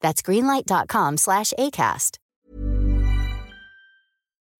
That's greenlight.com slash ACAST.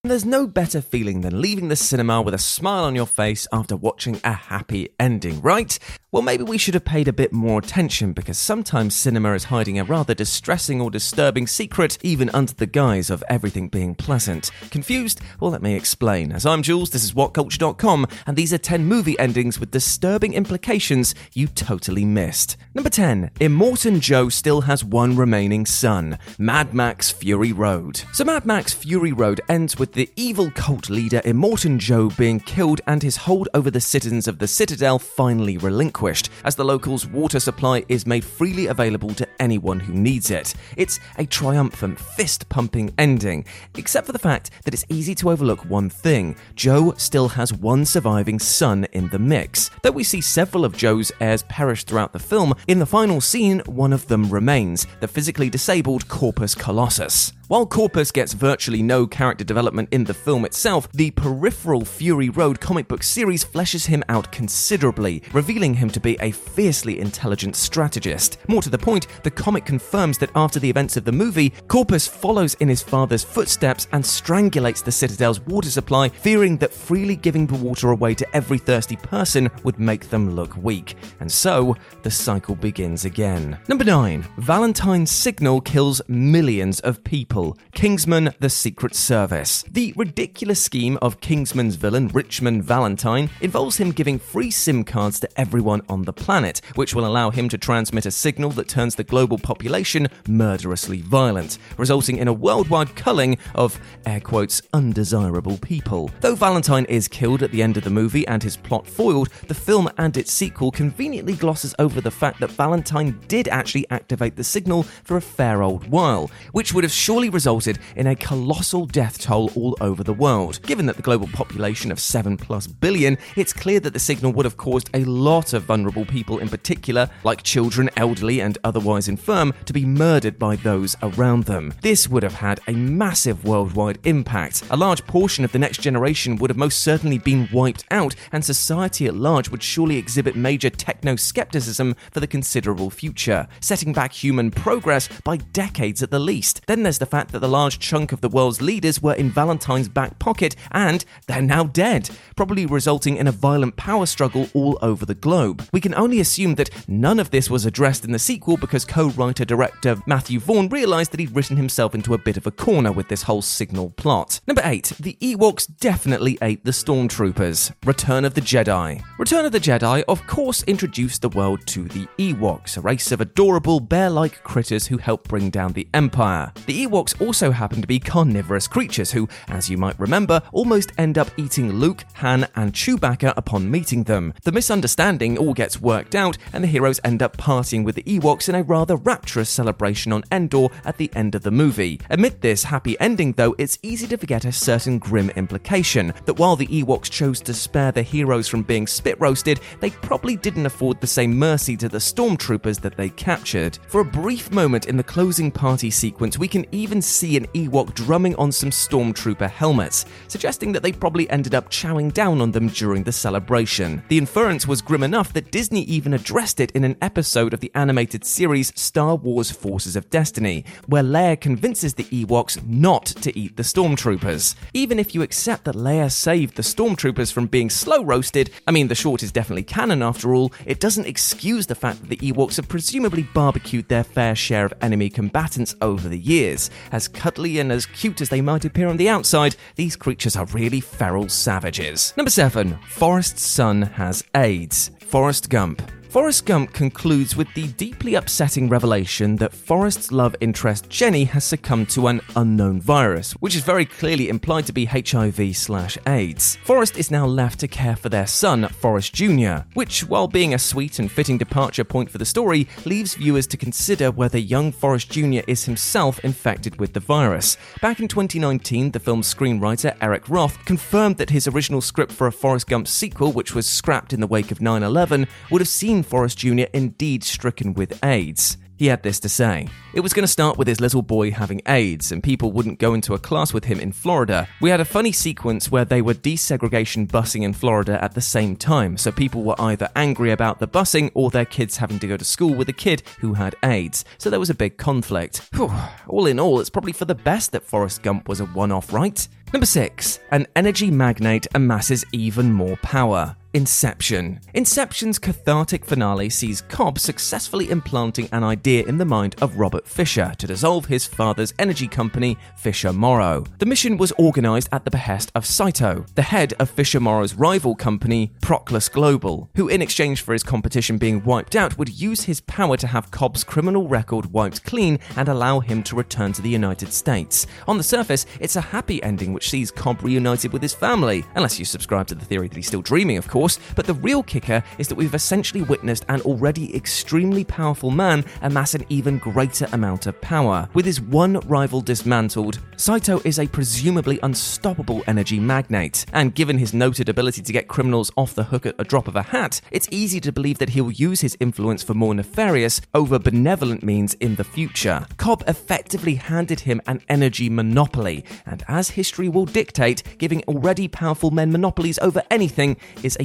There's no better feeling than leaving the cinema with a smile on your face after watching a happy ending, right? Well, maybe we should have paid a bit more attention because sometimes cinema is hiding a rather distressing or disturbing secret, even under the guise of everything being pleasant. Confused? Well, let me explain. As I'm Jules, this is WhatCulture.com, and these are 10 movie endings with disturbing implications you totally missed. Number 10 Immortan Joe still has one remaining son Mad Max Fury Road. So, Mad Max Fury Road ends with the evil cult leader Immortan Joe being killed and his hold over the citizens of the Citadel finally relinquished, as the locals' water supply is made freely available to anyone who needs it. It's a triumphant, fist pumping ending, except for the fact that it's easy to overlook one thing Joe still has one surviving son in the mix. Though we see several of Joe's heirs perish throughout the film, in the final scene, one of them remains the physically disabled Corpus Colossus. While Corpus gets virtually no character development in the film itself, the peripheral Fury Road comic book series fleshes him out considerably, revealing him to be a fiercely intelligent strategist. More to the point, the comic confirms that after the events of the movie, Corpus follows in his father's footsteps and strangulates the Citadel's water supply, fearing that freely giving the water away to every thirsty person would make them look weak. And so, the cycle begins again. Number 9. Valentine's Signal kills millions of people. Kingsman The Secret Service. The ridiculous scheme of Kingsman's villain, Richmond Valentine, involves him giving free SIM cards to everyone on the planet, which will allow him to transmit a signal that turns the global population murderously violent, resulting in a worldwide culling of, air quotes, undesirable people. Though Valentine is killed at the end of the movie and his plot foiled, the film and its sequel conveniently glosses over the fact that Valentine did actually activate the signal for a fair old while, which would have surely resulted in a colossal death toll all over the world. Given that the global population of 7 plus billion, it's clear that the signal would have caused a lot of vulnerable people in particular, like children, elderly, and otherwise infirm, to be murdered by those around them. This would have had a massive worldwide impact. A large portion of the next generation would have most certainly been wiped out, and society at large would surely exhibit major techno skepticism for the considerable future, setting back human progress by decades at the least. Then there's the fact that the large chunk of the world's leaders were in Valentine's back pocket and they're now dead, probably resulting in a violent power struggle all over the globe. We can only assume that none of this was addressed in the sequel because co writer director Matthew Vaughn realised that he'd written himself into a bit of a corner with this whole signal plot. Number 8. The Ewoks definitely ate the Stormtroopers. Return of the Jedi. Return of the Jedi, of course, introduced the world to the Ewoks, a race of adorable bear like critters who help bring down the Empire. The Ewoks also happen to be carnivorous creatures who, as you might remember, almost end up eating Luke, Han, and Chewbacca upon meeting them. The misunderstanding all gets worked out, and the heroes end up partying with the Ewoks in a rather rapturous celebration on Endor at the end of the movie. Amid this happy ending, though, it's easy to forget a certain grim implication that while the Ewoks chose to spare the heroes from being spit roasted, they probably didn't afford the same mercy to the stormtroopers that they captured. For a brief moment in the closing party sequence, we can even even see an Ewok drumming on some stormtrooper helmets, suggesting that they probably ended up chowing down on them during the celebration. The inference was grim enough that Disney even addressed it in an episode of the animated series Star Wars Forces of Destiny, where Leia convinces the Ewoks not to eat the stormtroopers. Even if you accept that Leia saved the stormtroopers from being slow roasted, I mean, the short is definitely canon after all, it doesn't excuse the fact that the Ewoks have presumably barbecued their fair share of enemy combatants over the years. As cuddly and as cute as they might appear on the outside, these creatures are really feral savages. Number 7. Forrest's son has AIDS. Forrest Gump. Forrest Gump concludes with the deeply upsetting revelation that Forrest's love interest Jenny has succumbed to an unknown virus, which is very clearly implied to be HIV slash AIDS. Forrest is now left to care for their son, Forrest Jr., which, while being a sweet and fitting departure point for the story, leaves viewers to consider whether young Forrest Jr. is himself infected with the virus. Back in 2019, the film's screenwriter, Eric Roth, confirmed that his original script for a Forrest Gump sequel, which was scrapped in the wake of 9 11, would have seen Forrest Jr. indeed stricken with AIDS. He had this to say. It was going to start with his little boy having AIDS, and people wouldn't go into a class with him in Florida. We had a funny sequence where they were desegregation busing in Florida at the same time, so people were either angry about the busing or their kids having to go to school with a kid who had AIDS. So there was a big conflict. Whew. All in all, it's probably for the best that Forrest Gump was a one off, right? Number 6. An energy magnate amasses even more power. Inception. Inception's cathartic finale sees Cobb successfully implanting an idea in the mind of Robert Fisher to dissolve his father's energy company, Fisher Morrow. The mission was organized at the behest of Saito, the head of Fisher Morrow's rival company, Proclus Global, who, in exchange for his competition being wiped out, would use his power to have Cobb's criminal record wiped clean and allow him to return to the United States. On the surface, it's a happy ending which sees Cobb reunited with his family, unless you subscribe to the theory that he's still dreaming, of course course, but the real kicker is that we've essentially witnessed an already extremely powerful man amass an even greater amount of power. With his one rival dismantled, Saito is a presumably unstoppable energy magnate, and given his noted ability to get criminals off the hook at a drop of a hat, it's easy to believe that he'll use his influence for more nefarious, over benevolent means in the future. Cobb effectively handed him an energy monopoly, and as history will dictate, giving already powerful men monopolies over anything is a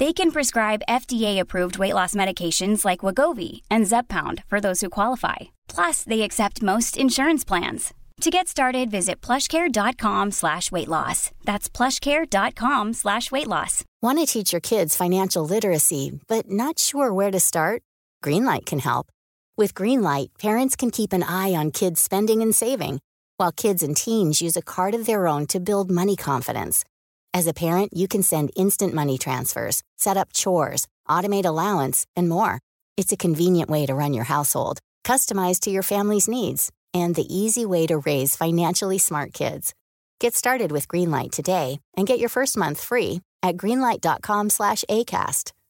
They can prescribe FDA-approved weight loss medications like Wegovy and Zepbound for those who qualify. Plus, they accept most insurance plans. To get started, visit plushcare.com slash weight loss. That's plushcare.com slash weight loss. Want to teach your kids financial literacy, but not sure where to start? Greenlight can help. With Greenlight, parents can keep an eye on kids' spending and saving, while kids and teens use a card of their own to build money confidence. As a parent, you can send instant money transfers, set up chores, automate allowance, and more. It's a convenient way to run your household, customized to your family's needs, and the easy way to raise financially smart kids. Get started with Greenlight today and get your first month free at greenlight.com/acast.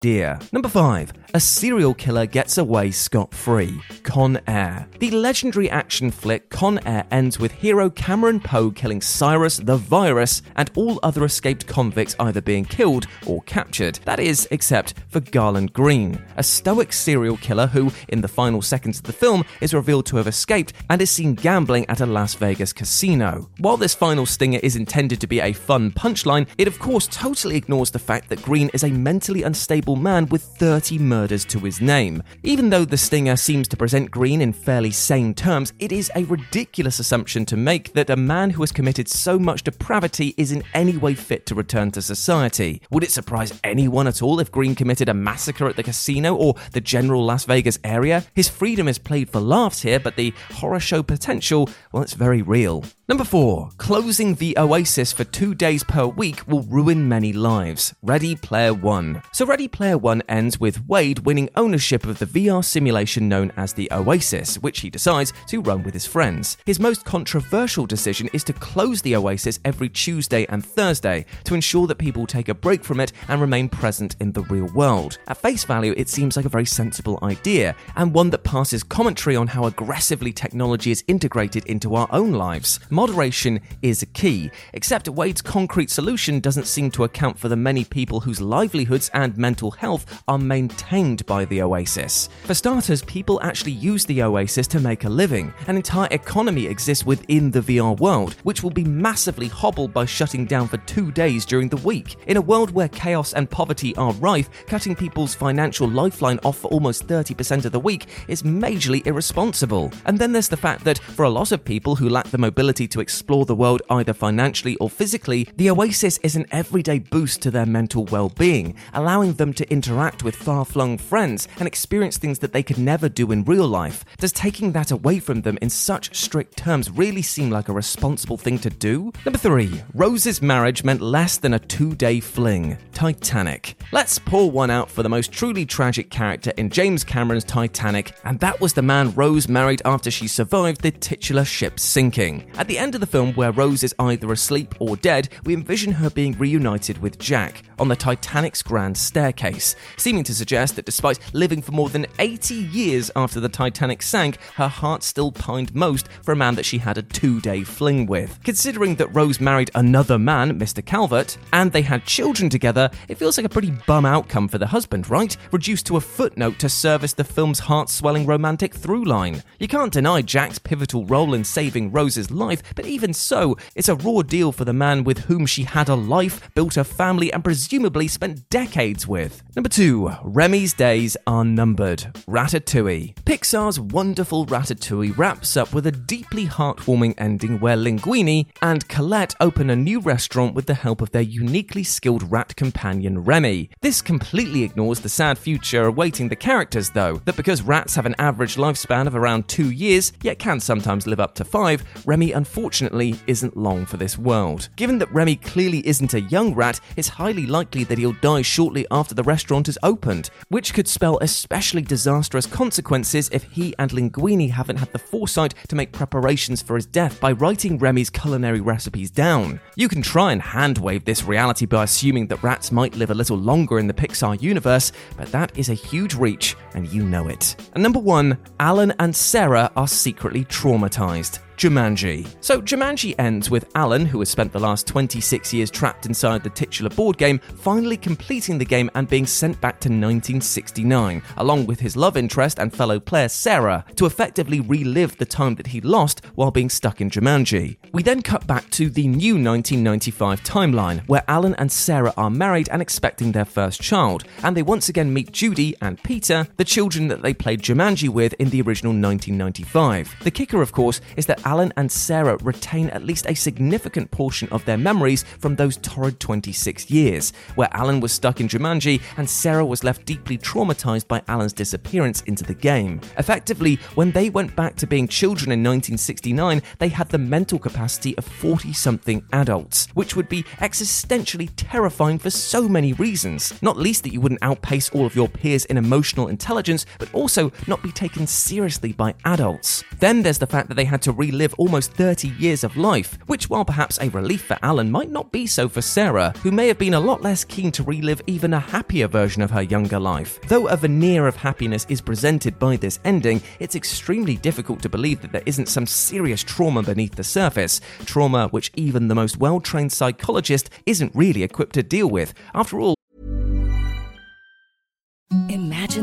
Dear. Number 5. A serial killer gets away scot free. Con Air. The legendary action flick Con Air ends with hero Cameron Poe killing Cyrus the Virus and all other escaped convicts either being killed or captured. That is, except for Garland Green, a stoic serial killer who, in the final seconds of the film, is revealed to have escaped and is seen gambling at a Las Vegas casino. While this final stinger is intended to be a fun punchline, it of course totally ignores the fact that Green is a mentally unstable respectable man with 30 murders to his name. Even though the stinger seems to present Green in fairly sane terms, it is a ridiculous assumption to make that a man who has committed so much depravity is in any way fit to return to society. Would it surprise anyone at all if Green committed a massacre at the casino or the general Las Vegas area? His freedom is played for laughs here, but the horror show potential, well, it's very real. Number 4. Closing the Oasis for two days per week will ruin many lives. Ready Player One. So, Ready Player One ends with Wade winning ownership of the VR simulation known as the Oasis, which he decides to run with his friends. His most controversial decision is to close the Oasis every Tuesday and Thursday to ensure that people take a break from it and remain present in the real world. At face value, it seems like a very sensible idea, and one that passes commentary on how aggressively technology is integrated into our own lives moderation is key, except Wade's concrete solution doesn't seem to account for the many people whose livelihoods and mental health are maintained by the Oasis. For starters, people actually use the Oasis to make a living. An entire economy exists within the VR world, which will be massively hobbled by shutting down for two days during the week. In a world where chaos and poverty are rife, cutting people's financial lifeline off for almost 30% of the week is majorly irresponsible. And then there's the fact that for a lot of people who lack the mobility to explore the world either financially or physically, the Oasis is an everyday boost to their mental well being, allowing them to interact with far flung friends and experience things that they could never do in real life. Does taking that away from them in such strict terms really seem like a responsible thing to do? Number three, Rose's marriage meant less than a two day fling. Titanic. Let's pour one out for the most truly tragic character in James Cameron's Titanic, and that was the man Rose married after she survived the titular ship sinking. At the end of the film, where Rose is either asleep or dead, we envision her being reunited with Jack on the Titanic's grand staircase, seeming to suggest that despite living for more than 80 years after the Titanic sank, her heart still pined most for a man that she had a two day fling with. Considering that Rose married another man, Mr. Calvert, and they had children together, it feels like a pretty bum outcome for the husband, right? Reduced to a footnote to service the film's heart swelling romantic through line. You can't deny Jack's pivotal role in saving Rose's life, but even so, it's a raw deal for the man with whom she had a life, built a family, and presumably spent decades with. Number 2. Remy's days are numbered. Ratatouille. Pixar's wonderful Ratatouille wraps up with a deeply heartwarming ending where Linguini and Colette open a new restaurant with the help of their uniquely skilled rat companion Remy. This completely ignores the sad future awaiting the characters, though, that because rats have an average lifespan of around two years, yet can sometimes live up to five, Remy unfortunately isn't long for this world. Given that Remy clearly isn't a young rat, it's highly likely that he'll die shortly after the restaurant is opened, which could spell especially disastrous consequences if he and Linguini haven't had the foresight to make preparations for his death by writing Remy's culinary recipes down. You can try and handwave this reality by assuming that rats might live a little longer in the Pixar universe, but that is a huge reach, and you know it. And number one, Alan and Sarah are secretly traumatized. Jumanji. So, Jumanji ends with Alan, who has spent the last 26 years trapped inside the titular board game, finally completing the game and being sent back to 1969, along with his love interest and fellow player Sarah, to effectively relive the time that he lost while being stuck in Jumanji. We then cut back to the new 1995 timeline, where Alan and Sarah are married and expecting their first child, and they once again meet Judy and Peter, the children that they played Jumanji with in the original 1995. The kicker, of course, is that Alan and Sarah retain at least a significant portion of their memories from those torrid 26 years, where Alan was stuck in Jumanji and Sarah was left deeply traumatized by Alan's disappearance into the game. Effectively, when they went back to being children in 1969, they had the mental capacity of 40 something adults, which would be existentially terrifying for so many reasons. Not least that you wouldn't outpace all of your peers in emotional intelligence, but also not be taken seriously by adults. Then there's the fact that they had to relive almost 30 years of life, which, while perhaps a relief for Alan, might not be so for Sarah, who may have been a lot less keen to relive even a happier version of her younger life. Though a veneer of happiness is presented by this ending, it's extremely difficult to believe that there isn't some serious trauma beneath the surface, trauma which even the most well trained psychologist isn't really equipped to deal with. After all,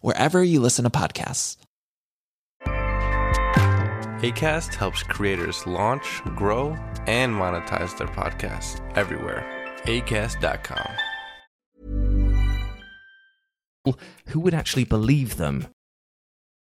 wherever you listen to podcasts. ACAST helps creators launch, grow, and monetize their podcasts everywhere. ACAST.com. Who would actually believe them?